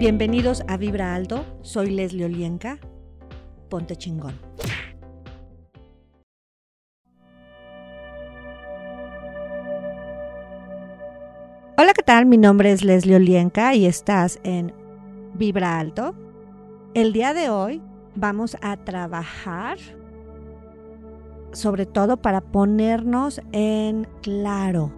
Bienvenidos a Vibra Alto, soy Leslie Olienka. Ponte chingón. Hola, ¿qué tal? Mi nombre es Leslie Olienka y estás en Vibra Alto. El día de hoy vamos a trabajar sobre todo para ponernos en claro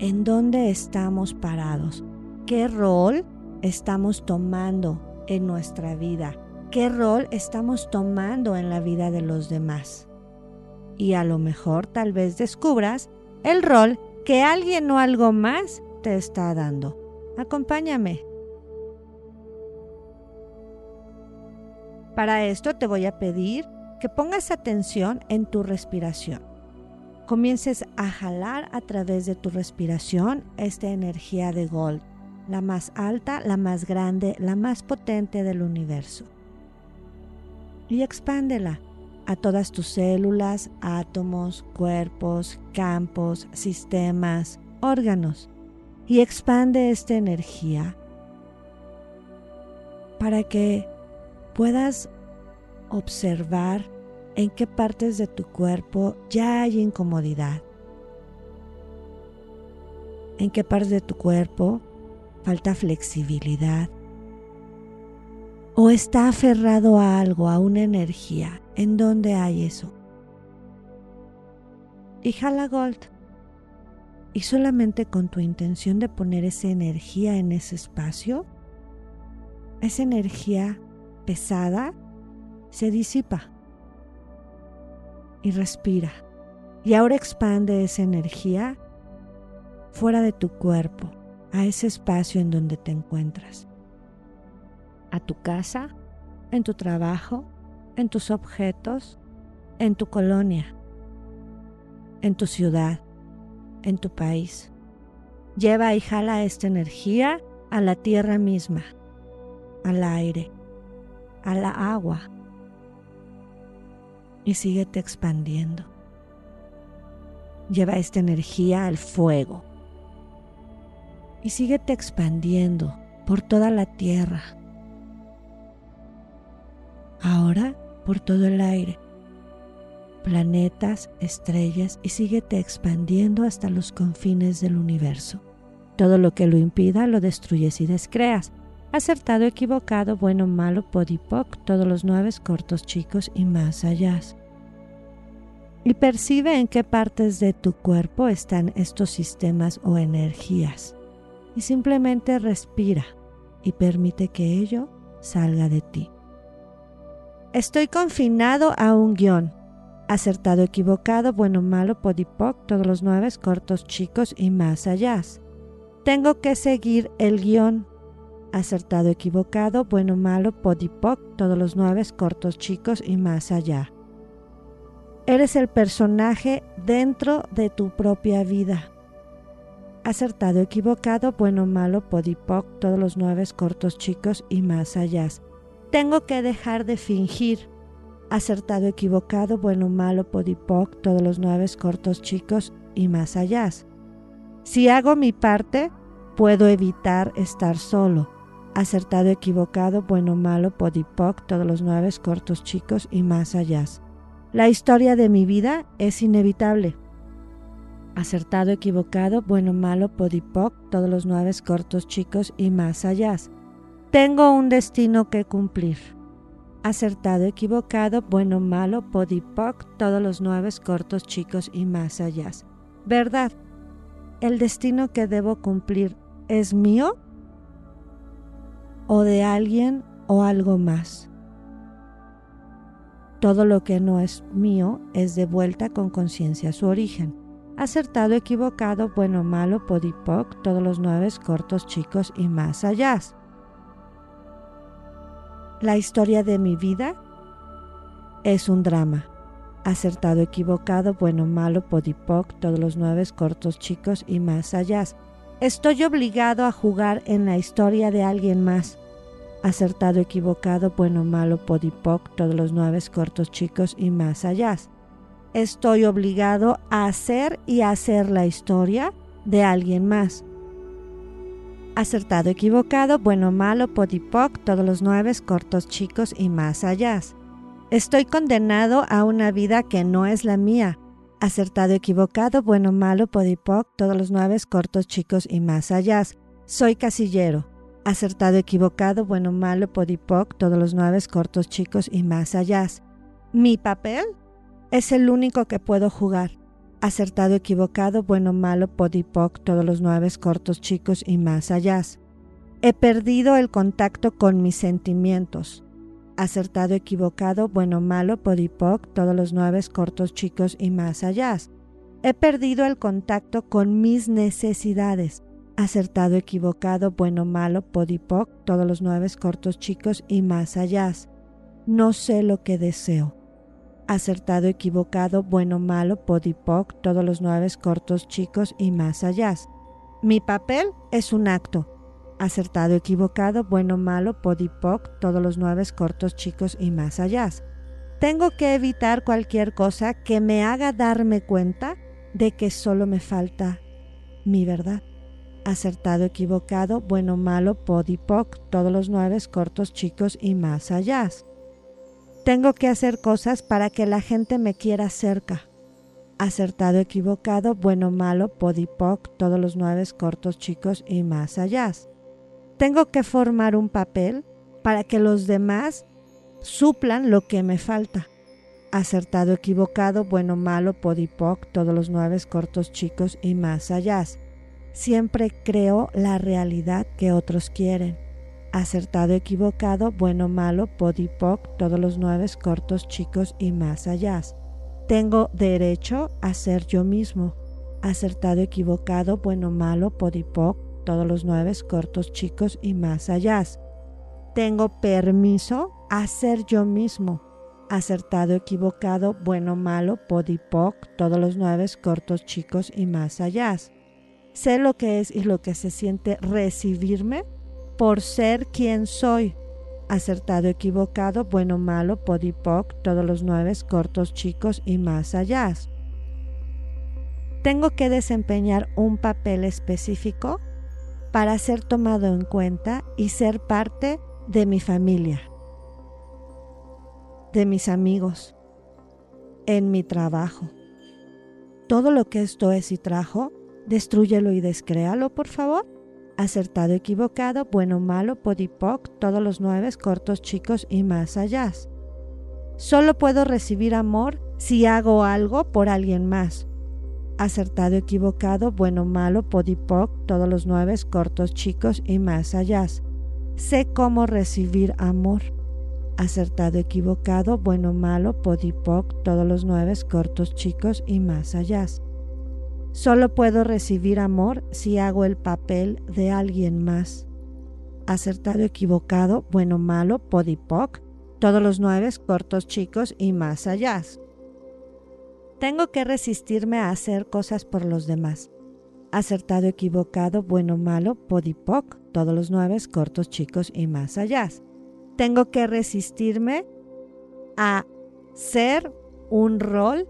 en dónde estamos parados, qué rol estamos tomando en nuestra vida, qué rol estamos tomando en la vida de los demás. Y a lo mejor tal vez descubras el rol que alguien o algo más te está dando. Acompáñame. Para esto te voy a pedir que pongas atención en tu respiración. Comiences a jalar a través de tu respiración esta energía de Gold, la más alta, la más grande, la más potente del universo. Y expándela a todas tus células, átomos, cuerpos, campos, sistemas, órganos. Y expande esta energía para que puedas observar en qué partes de tu cuerpo ya hay incomodidad. En qué partes de tu cuerpo falta flexibilidad. O está aferrado a algo, a una energía. ¿En dónde hay eso? Y jala Gold. Y solamente con tu intención de poner esa energía en ese espacio, esa energía pesada se disipa. Y respira. Y ahora expande esa energía fuera de tu cuerpo, a ese espacio en donde te encuentras. A tu casa, en tu trabajo, en tus objetos, en tu colonia, en tu ciudad, en tu país. Lleva y jala esta energía a la tierra misma, al aire, a la agua, y síguete expandiendo. Lleva esta energía al fuego y síguete expandiendo por toda la tierra. Ahora por todo el aire, planetas, estrellas y síguete expandiendo hasta los confines del universo. Todo lo que lo impida lo destruyes y descreas. Acertado, equivocado, bueno, malo, podipoc, todos los nueve cortos, chicos y más allá y percibe en qué partes de tu cuerpo están estos sistemas o energías. Y simplemente respira y permite que ello salga de ti. Estoy confinado a un guion. Acertado, equivocado, bueno, malo, podipoc, todos los nueve cortos, chicos y más allá. Tengo que seguir el guion. Acertado, equivocado, bueno, malo, podipoc, todos los nueve cortos, chicos y más allá. Eres el personaje dentro de tu propia vida. Acertado, equivocado, bueno, malo, podipoc, todos los nueve cortos chicos y más allá. Tengo que dejar de fingir. Acertado, equivocado, bueno, malo, podipoc, todos los nueve cortos chicos y más allá. Si hago mi parte, puedo evitar estar solo. Acertado, equivocado, bueno, malo, podipoc, todos los nueve cortos chicos y más allá. La historia de mi vida es inevitable. Acertado, equivocado, bueno, malo, podipoc, todos los nueve cortos chicos y más allá. Tengo un destino que cumplir. Acertado, equivocado, bueno, malo, podipoc, todos los nueve cortos chicos y más allá. ¿Verdad? ¿El destino que debo cumplir es mío? ¿O de alguien o algo más? Todo lo que no es mío es de vuelta con conciencia a su origen. Acertado, equivocado, bueno, malo, podipoc, todos los nueve cortos, chicos y más allá. La historia de mi vida es un drama. Acertado, equivocado, bueno, malo, podipoc, todos los nueve cortos, chicos y más allá. Estoy obligado a jugar en la historia de alguien más acertado, equivocado, bueno, malo, podipoc, todos los nueve cortos chicos y más allá. Estoy obligado a hacer y hacer la historia de alguien más. Acertado, equivocado, bueno, malo, podipoc, todos los nueve, cortos, chicos y más allá. Estoy condenado a una vida que no es la mía. Acertado, equivocado, bueno, malo, podipoc, todos los nueve, cortos, chicos y más allá. Soy casillero. Acertado, equivocado, bueno, malo, podipoc, todos los nueve, cortos, chicos y más allá. Mi papel es el único que puedo jugar. Acertado, equivocado, bueno, malo, podipoc, todos los nueve, cortos, chicos y más allá. He perdido el contacto con mis sentimientos. Acertado, equivocado, bueno, malo, podipoc, todos los nueve, cortos, chicos y más allá. He perdido el contacto con mis necesidades. Acertado, equivocado, bueno, malo, podipoc, todos los nueve, cortos, chicos y más allá. No sé lo que deseo acertado, equivocado, bueno, malo, podipoc, todos los nueve cortos, chicos y más allá. Mi papel es un acto. Acertado, equivocado, bueno, malo, podipoc, todos los nueve cortos, chicos y más allá. Tengo que evitar cualquier cosa que me haga darme cuenta de que solo me falta mi verdad. Acertado, equivocado, bueno, malo, podipoc, todos los nueve cortos, chicos y más allá. Tengo que hacer cosas para que la gente me quiera cerca. Acertado, equivocado, bueno, malo, podipoc, todos los nueve cortos, chicos y más allá. Tengo que formar un papel para que los demás suplan lo que me falta. Acertado, equivocado, bueno, malo, podipoc, todos los nueve cortos, chicos y más allá. Siempre creo la realidad que otros quieren acertado, equivocado, bueno, malo, podipoc, todos los nueve cortos, chicos y más allá. Tengo derecho a ser yo mismo. Acertado, equivocado, bueno, malo, podipoc, todos los nueve cortos, chicos y más allá. Tengo permiso a ser yo mismo. Acertado, equivocado, bueno, malo, podipoc, todos los nueve cortos, chicos y más allá. Sé lo que es y lo que se siente recibirme por ser quien soy. Acertado, equivocado, bueno, malo, podipoc, todos los nueve, cortos, chicos y más allá. Tengo que desempeñar un papel específico para ser tomado en cuenta y ser parte de mi familia, de mis amigos, en mi trabajo. Todo lo que esto es y trajo, destruyelo y descréalo, por favor acertado, equivocado, bueno, malo, podipoc, todos los nueve, cortos, chicos y más allá. Solo puedo recibir amor si hago algo por alguien más. Acertado, equivocado, bueno, malo, podipoc, todos los nueve, cortos, chicos y más allá. Sé cómo recibir amor. Acertado, equivocado, bueno, malo, podipoc, todos los nueve, cortos, chicos y más allá. Solo puedo recibir amor si hago el papel de alguien más. Acertado, equivocado, bueno, malo, podipoc, todos los nueve, cortos, chicos y más allá. Tengo que resistirme a hacer cosas por los demás. Acertado, equivocado, bueno, malo, podipoc, todos los nueve, cortos, chicos y más allá. Tengo que resistirme a ser un rol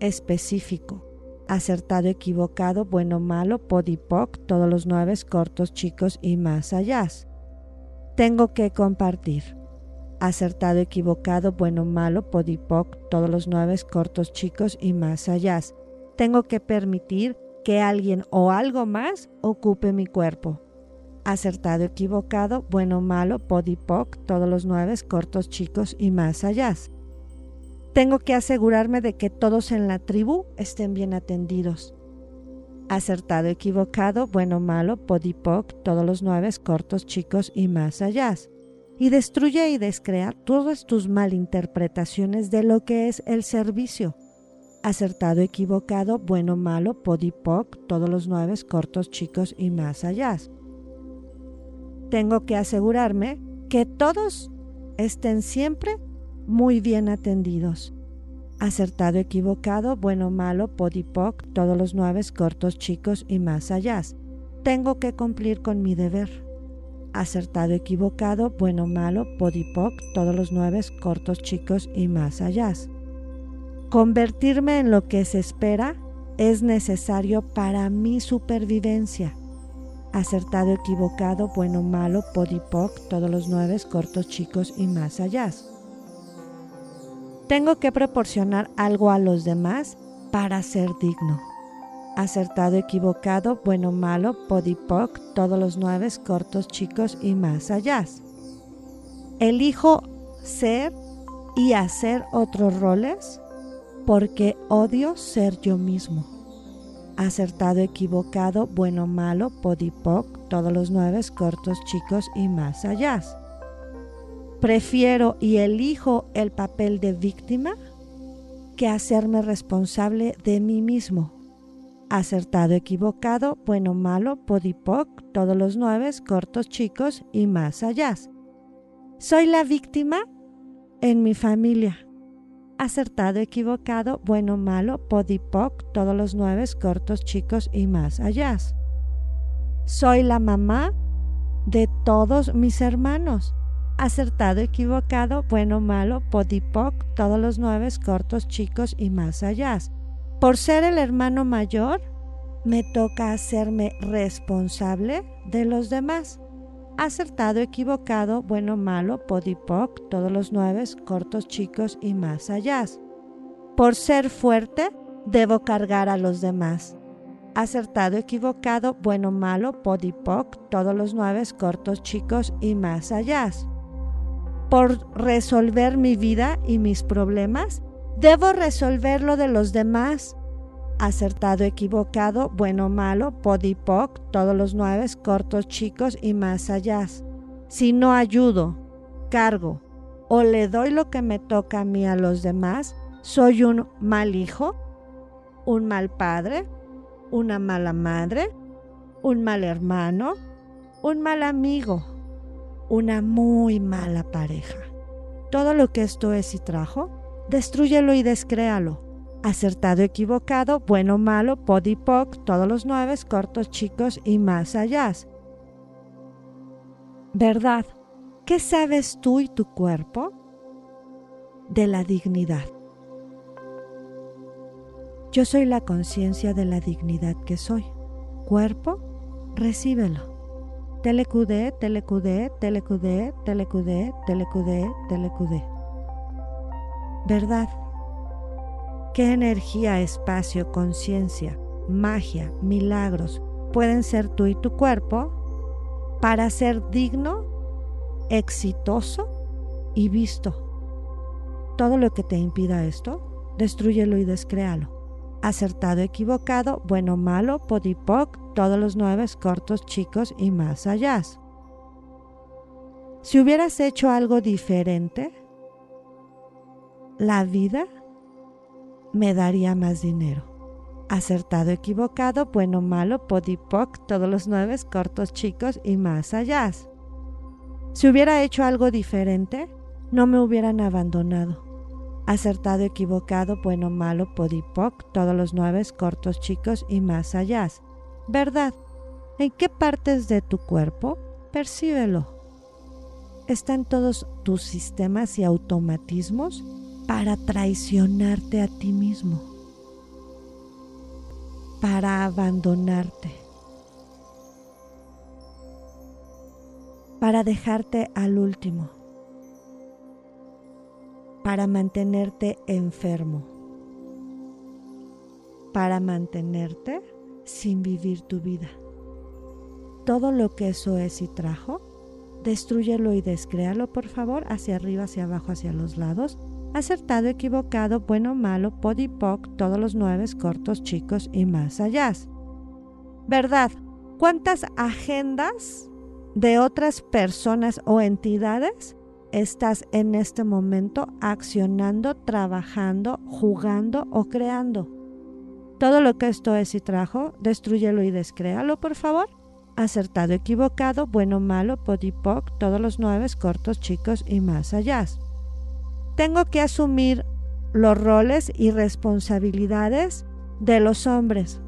específico acertado, equivocado, bueno, malo, podipoc, todos los nueve cortos, chicos y más allá. Tengo que compartir. Acertado, equivocado, bueno, malo, podipoc, todos los nueve cortos, chicos y más allá. Tengo que permitir que alguien o algo más ocupe mi cuerpo. Acertado, equivocado, bueno, malo, podipoc, todos los nueve cortos, chicos y más allá. Tengo que asegurarme de que todos en la tribu estén bien atendidos. Acertado, equivocado, bueno, malo, podipoc, todos los nueve, cortos, chicos y más allá. Y destruye y descrea todas tus malinterpretaciones de lo que es el servicio. Acertado, equivocado, bueno, malo, podipoc, todos los nueve, cortos, chicos y más allá. Tengo que asegurarme que todos estén siempre muy bien atendidos. Acertado, equivocado, bueno, malo, podipoc, todos los nueve cortos, chicos y más allá. Tengo que cumplir con mi deber. Acertado, equivocado, bueno, malo, podipoc, todos los nueve cortos, chicos y más allá. Convertirme en lo que se espera es necesario para mi supervivencia. Acertado, equivocado, bueno, malo, podipoc, todos los nueve, cortos, chicos y más allá. Tengo que proporcionar algo a los demás para ser digno. Acertado, equivocado, bueno, malo, podipoc, todos los nueve, cortos, chicos y más allá. Elijo ser y hacer otros roles porque odio ser yo mismo. Acertado, equivocado, bueno, malo, podipoc, todos los nueve, cortos, chicos y más allá. Prefiero y elijo el papel de víctima que hacerme responsable de mí mismo. Acertado, equivocado, bueno, malo, podipoc, todos los nueve, cortos, chicos y más allá. Soy la víctima en mi familia. Acertado, equivocado, bueno, malo, podipoc, todos los nueve, cortos, chicos y más allá. Soy la mamá de todos mis hermanos. Acertado, equivocado, bueno, malo, podipoc, todos los nueve, cortos, chicos y más allá. Por ser el hermano mayor, me toca hacerme responsable de los demás acertado, equivocado, bueno, malo, podipoc, todos los nueve, cortos, chicos y más allá. Por ser fuerte, debo cargar a los demás. Acertado, equivocado, bueno, malo, podipoc, todos los nueve, cortos, chicos y más allá. Por resolver mi vida y mis problemas, debo resolver lo de los demás acertado, equivocado, bueno, malo, podipoc, todos los nueve, cortos, chicos y más allá. Si no ayudo, cargo o le doy lo que me toca a mí a los demás, soy un mal hijo, un mal padre, una mala madre, un mal hermano, un mal amigo, una muy mala pareja. Todo lo que esto es y trajo, destruyelo y descréalo acertado, equivocado, bueno, malo, podipoc, todos los nueve, cortos, chicos y más allá. ¿Verdad? ¿Qué sabes tú y tu cuerpo de la dignidad? Yo soy la conciencia de la dignidad que soy. Cuerpo, recíbelo. Telecudé, telecudé, telecudé, telecudé, telecudé, telecudé. ¿Verdad? ¿Qué energía, espacio, conciencia, magia, milagros pueden ser tú y tu cuerpo para ser digno, exitoso y visto? Todo lo que te impida esto, destruyelo y descréalo. Acertado, equivocado, bueno, malo, podipoc, todos los nueve cortos, chicos y más allá. Si hubieras hecho algo diferente, la vida me daría más dinero. Acertado, equivocado, bueno, malo, podipoc, todos los nueve, cortos, chicos y más allá. Si hubiera hecho algo diferente, no me hubieran abandonado. Acertado, equivocado, bueno, malo, podipoc, todos los nueve, cortos, chicos y más allá. ¿Verdad? ¿En qué partes de tu cuerpo? Percíbelo. ¿Están todos tus sistemas y automatismos para traicionarte a ti mismo, para abandonarte, para dejarte al último, para mantenerte enfermo, para mantenerte sin vivir tu vida. Todo lo que eso es y trajo, destruyelo y descréalo por favor hacia arriba, hacia abajo, hacia los lados acertado, equivocado, bueno, malo, podipoc, todos los nueve, cortos, chicos y más allá. ¿Verdad? ¿Cuántas agendas de otras personas o entidades estás en este momento accionando, trabajando, jugando o creando? Todo lo que esto es y trajo, destruyelo y descréalo, por favor. Acertado, equivocado, bueno, malo, podipoc, todos los nueve, cortos, chicos y más allá tengo que asumir los roles y responsabilidades de los hombres.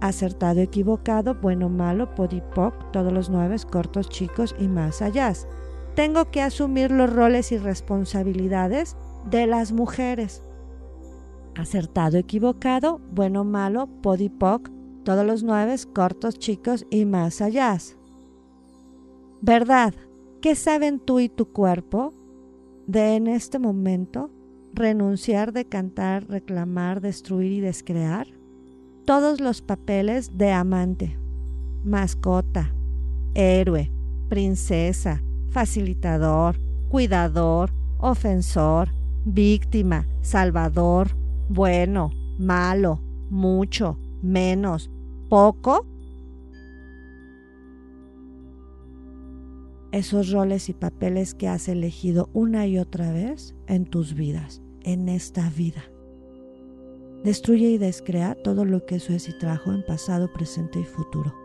Acertado, equivocado, bueno, malo, podipoc, todos los nueve, cortos, chicos y más allá. Tengo que asumir los roles y responsabilidades de las mujeres. Acertado, equivocado, bueno, malo, podipoc, todos los nueve, cortos, chicos y más allá. ¿Verdad? ¿Qué saben tú y tu cuerpo de en este momento renunciar, decantar, reclamar, destruir y descrear? Todos los papeles de amante, mascota, héroe, princesa, facilitador, cuidador, ofensor, víctima, salvador, bueno, malo, mucho, menos, poco. Esos roles y papeles que has elegido una y otra vez en tus vidas, en esta vida. Destruye y descrea todo lo que eso es y trajo en pasado, presente y futuro.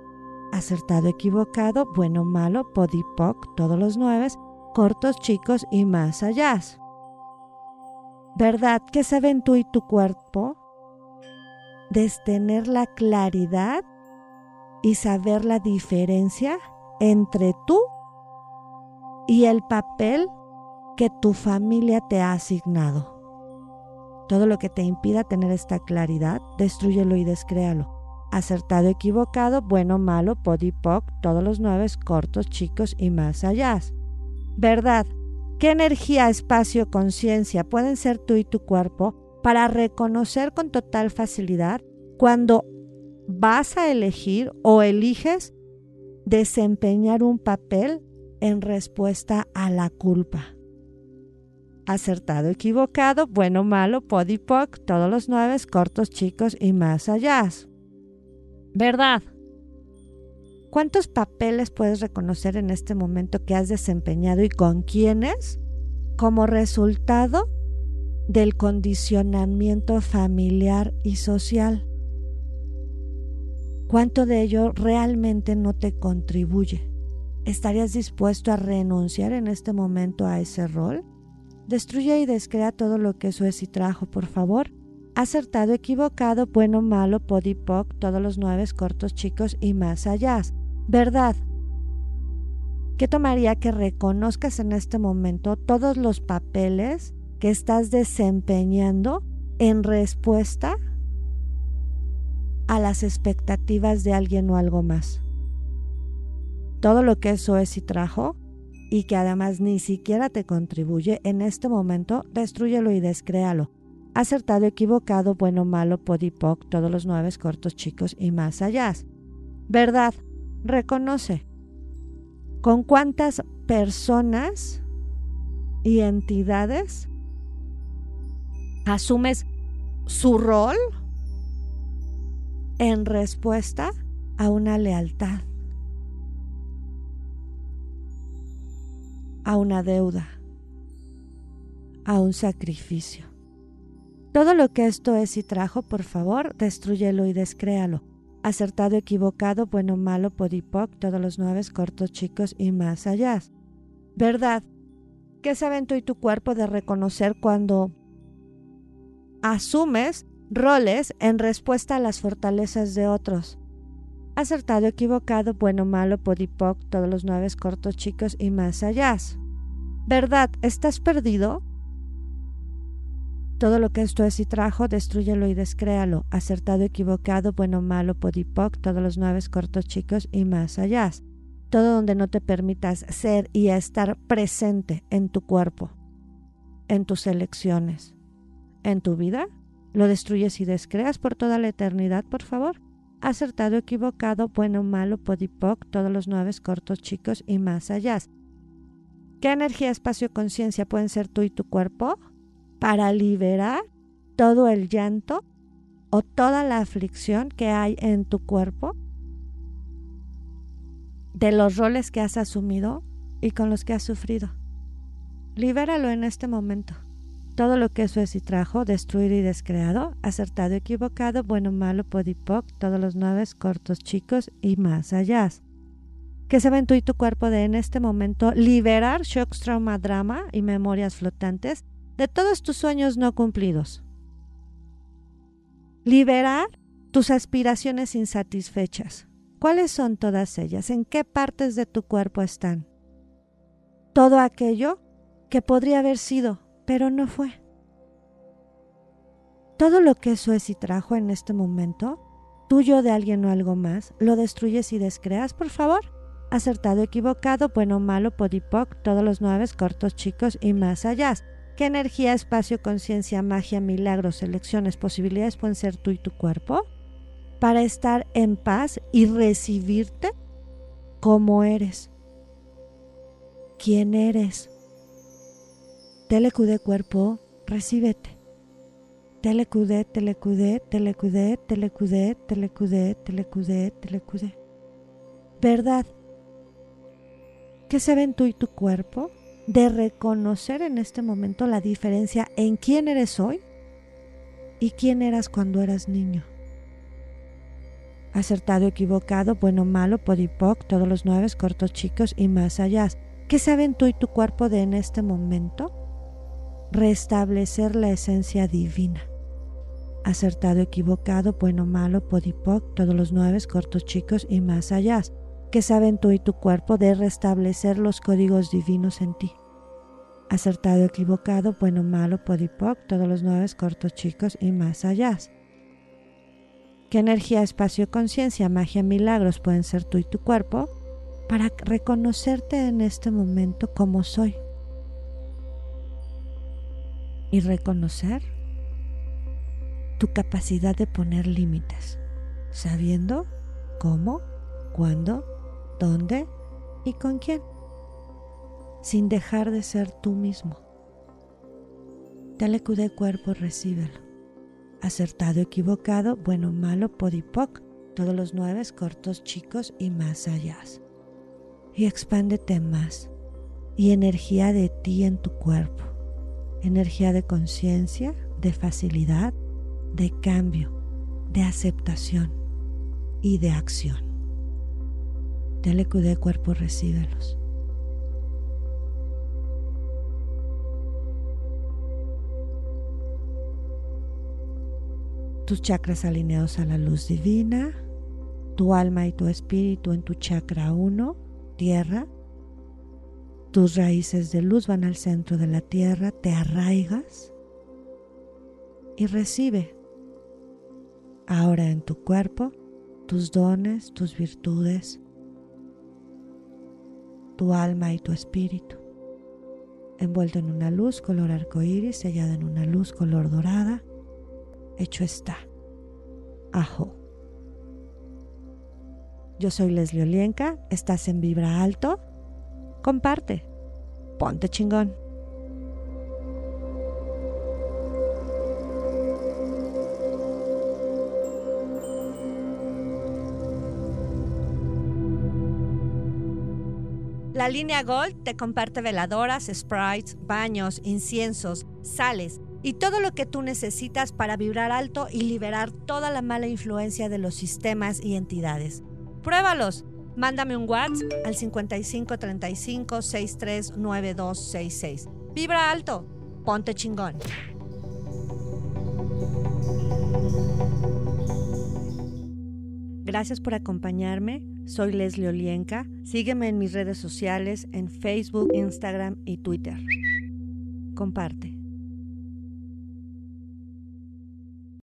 Acertado, equivocado, bueno, malo, podipoc, todos los nueve, cortos, chicos y más allá. ¿Verdad que saben tú y tu cuerpo? De tener la claridad y saber la diferencia entre tú y el papel que tu familia te ha asignado. Todo lo que te impida tener esta claridad, destruyelo y descréalo. Acertado, equivocado, bueno, malo, podipoc, todos los nueve, cortos, chicos y más allá. ¿Verdad? ¿Qué energía, espacio, conciencia pueden ser tú y tu cuerpo para reconocer con total facilidad cuando vas a elegir o eliges desempeñar un papel en respuesta a la culpa? Acertado, equivocado, bueno, malo, podipoc, todos los nueve, cortos, chicos y más allá. ¿Verdad? ¿Cuántos papeles puedes reconocer en este momento que has desempeñado y con quiénes como resultado del condicionamiento familiar y social? ¿Cuánto de ello realmente no te contribuye? ¿Estarías dispuesto a renunciar en este momento a ese rol? Destruye y descrea todo lo que eso es y trajo, por favor. Acertado, equivocado, bueno, malo, podipoc, todos los nueve cortos, chicos y más allá. ¿Verdad? ¿Qué tomaría que reconozcas en este momento todos los papeles que estás desempeñando en respuesta a las expectativas de alguien o algo más? Todo lo que eso es y trajo y que además ni siquiera te contribuye en este momento, destruyelo y descréalo. Acertado, equivocado, bueno, malo, podipoc, todos los nueve cortos, chicos y más allá. ¿Verdad? reconoce con cuántas personas y entidades asumes su rol en respuesta a una lealtad, a una deuda, a un sacrificio. Todo lo que esto es y trajo, por favor, destruyelo y descréalo acertado, equivocado, bueno, malo, podipoc, todos los nueve, cortos, chicos y más allá. ¿Verdad? ¿Qué saben tú y tu cuerpo de reconocer cuando asumes roles en respuesta a las fortalezas de otros? Acertado, equivocado, bueno, malo, podipoc, todos los nueve, cortos, chicos y más allá. ¿Verdad? ¿Estás perdido? Todo lo que esto es y trajo, destruyelo y descréalo. Acertado, equivocado, bueno, malo, podipoc, todos los nueve cortos chicos y más allá. Todo donde no te permitas ser y estar presente en tu cuerpo, en tus elecciones, en tu vida, lo destruyes y descreas por toda la eternidad, por favor. Acertado, equivocado, bueno, malo, podipoc, todos los nueve cortos chicos y más allá. ¿Qué energía, espacio, conciencia pueden ser tú y tu cuerpo? Para liberar todo el llanto o toda la aflicción que hay en tu cuerpo de los roles que has asumido y con los que has sufrido. Libéralo en este momento. Todo lo que eso es y trajo, destruido y descreado, acertado, equivocado, bueno, malo, podipoc, todos los nueve, cortos, chicos y más allá. Que se ven tú y tu cuerpo de en este momento liberar shocks, trauma, drama y memorias flotantes de todos tus sueños no cumplidos. Liberar tus aspiraciones insatisfechas. ¿Cuáles son todas ellas? ¿En qué partes de tu cuerpo están? Todo aquello que podría haber sido, pero no fue. Todo lo que eso es y trajo en este momento, tuyo de alguien o algo más, lo destruyes y descreas, por favor. Acertado, equivocado, bueno, malo, podipoc, todos los nueve, cortos, chicos y más allá. ¿Qué energía, espacio, conciencia, magia, milagros, elecciones, posibilidades pueden ser tú y tu cuerpo? Para estar en paz y recibirte como eres. ¿Quién eres? Telecudé cuerpo, recíbete. Telecudé, telecudé, telecudé, telecudé, telecudé, telecudé, telecudé. ¿Verdad? ¿Qué se ve tú y tu cuerpo? De reconocer en este momento la diferencia en quién eres hoy y quién eras cuando eras niño. Acertado, equivocado, bueno, malo, podipoc, todos los nueve, cortos, chicos y más allá. ¿Qué saben tú y tu cuerpo de en este momento? Restablecer la esencia divina. Acertado, equivocado, bueno, malo, podipoc, todos los nueve, cortos, chicos y más allá. ¿Qué saben tú y tu cuerpo de restablecer los códigos divinos en ti? Acertado, equivocado, bueno, malo, podipoc, todos los nueve, cortos, chicos y más allá. ¿Qué energía, espacio, conciencia, magia, milagros pueden ser tú y tu cuerpo? para reconocerte en este momento como soy. Y reconocer tu capacidad de poner límites, sabiendo cómo, cuándo, dónde y con quién, sin dejar de ser tú mismo. Telecudé cuerpo, recíbelo. Acertado, equivocado, bueno, malo, podipoc, todos los nueve cortos, chicos y más allá y expándete más y energía de ti en tu cuerpo, energía de conciencia, de facilidad, de cambio, de aceptación y de acción. Telecudé cuerpo, recíbelos. Tus chakras alineados a la luz divina, tu alma y tu espíritu en tu chakra 1 tierra, tus raíces de luz van al centro de la tierra, te arraigas y recibe ahora en tu cuerpo tus dones, tus virtudes, tu alma y tu espíritu, envuelto en una luz color arcoíris, sellada en una luz color dorada, hecho está. Ajo. Yo soy Leslie Olienka, estás en Vibra Alto. Comparte. Ponte chingón. La línea Gold te comparte veladoras, sprites, baños, inciensos, sales y todo lo que tú necesitas para vibrar alto y liberar toda la mala influencia de los sistemas y entidades. Pruébalos. Mándame un WhatsApp al 55 35 63 9266. Vibra alto. Ponte chingón. Gracias por acompañarme. Soy Leslie Olienka. Sígueme en mis redes sociales en Facebook, Instagram y Twitter. Comparte.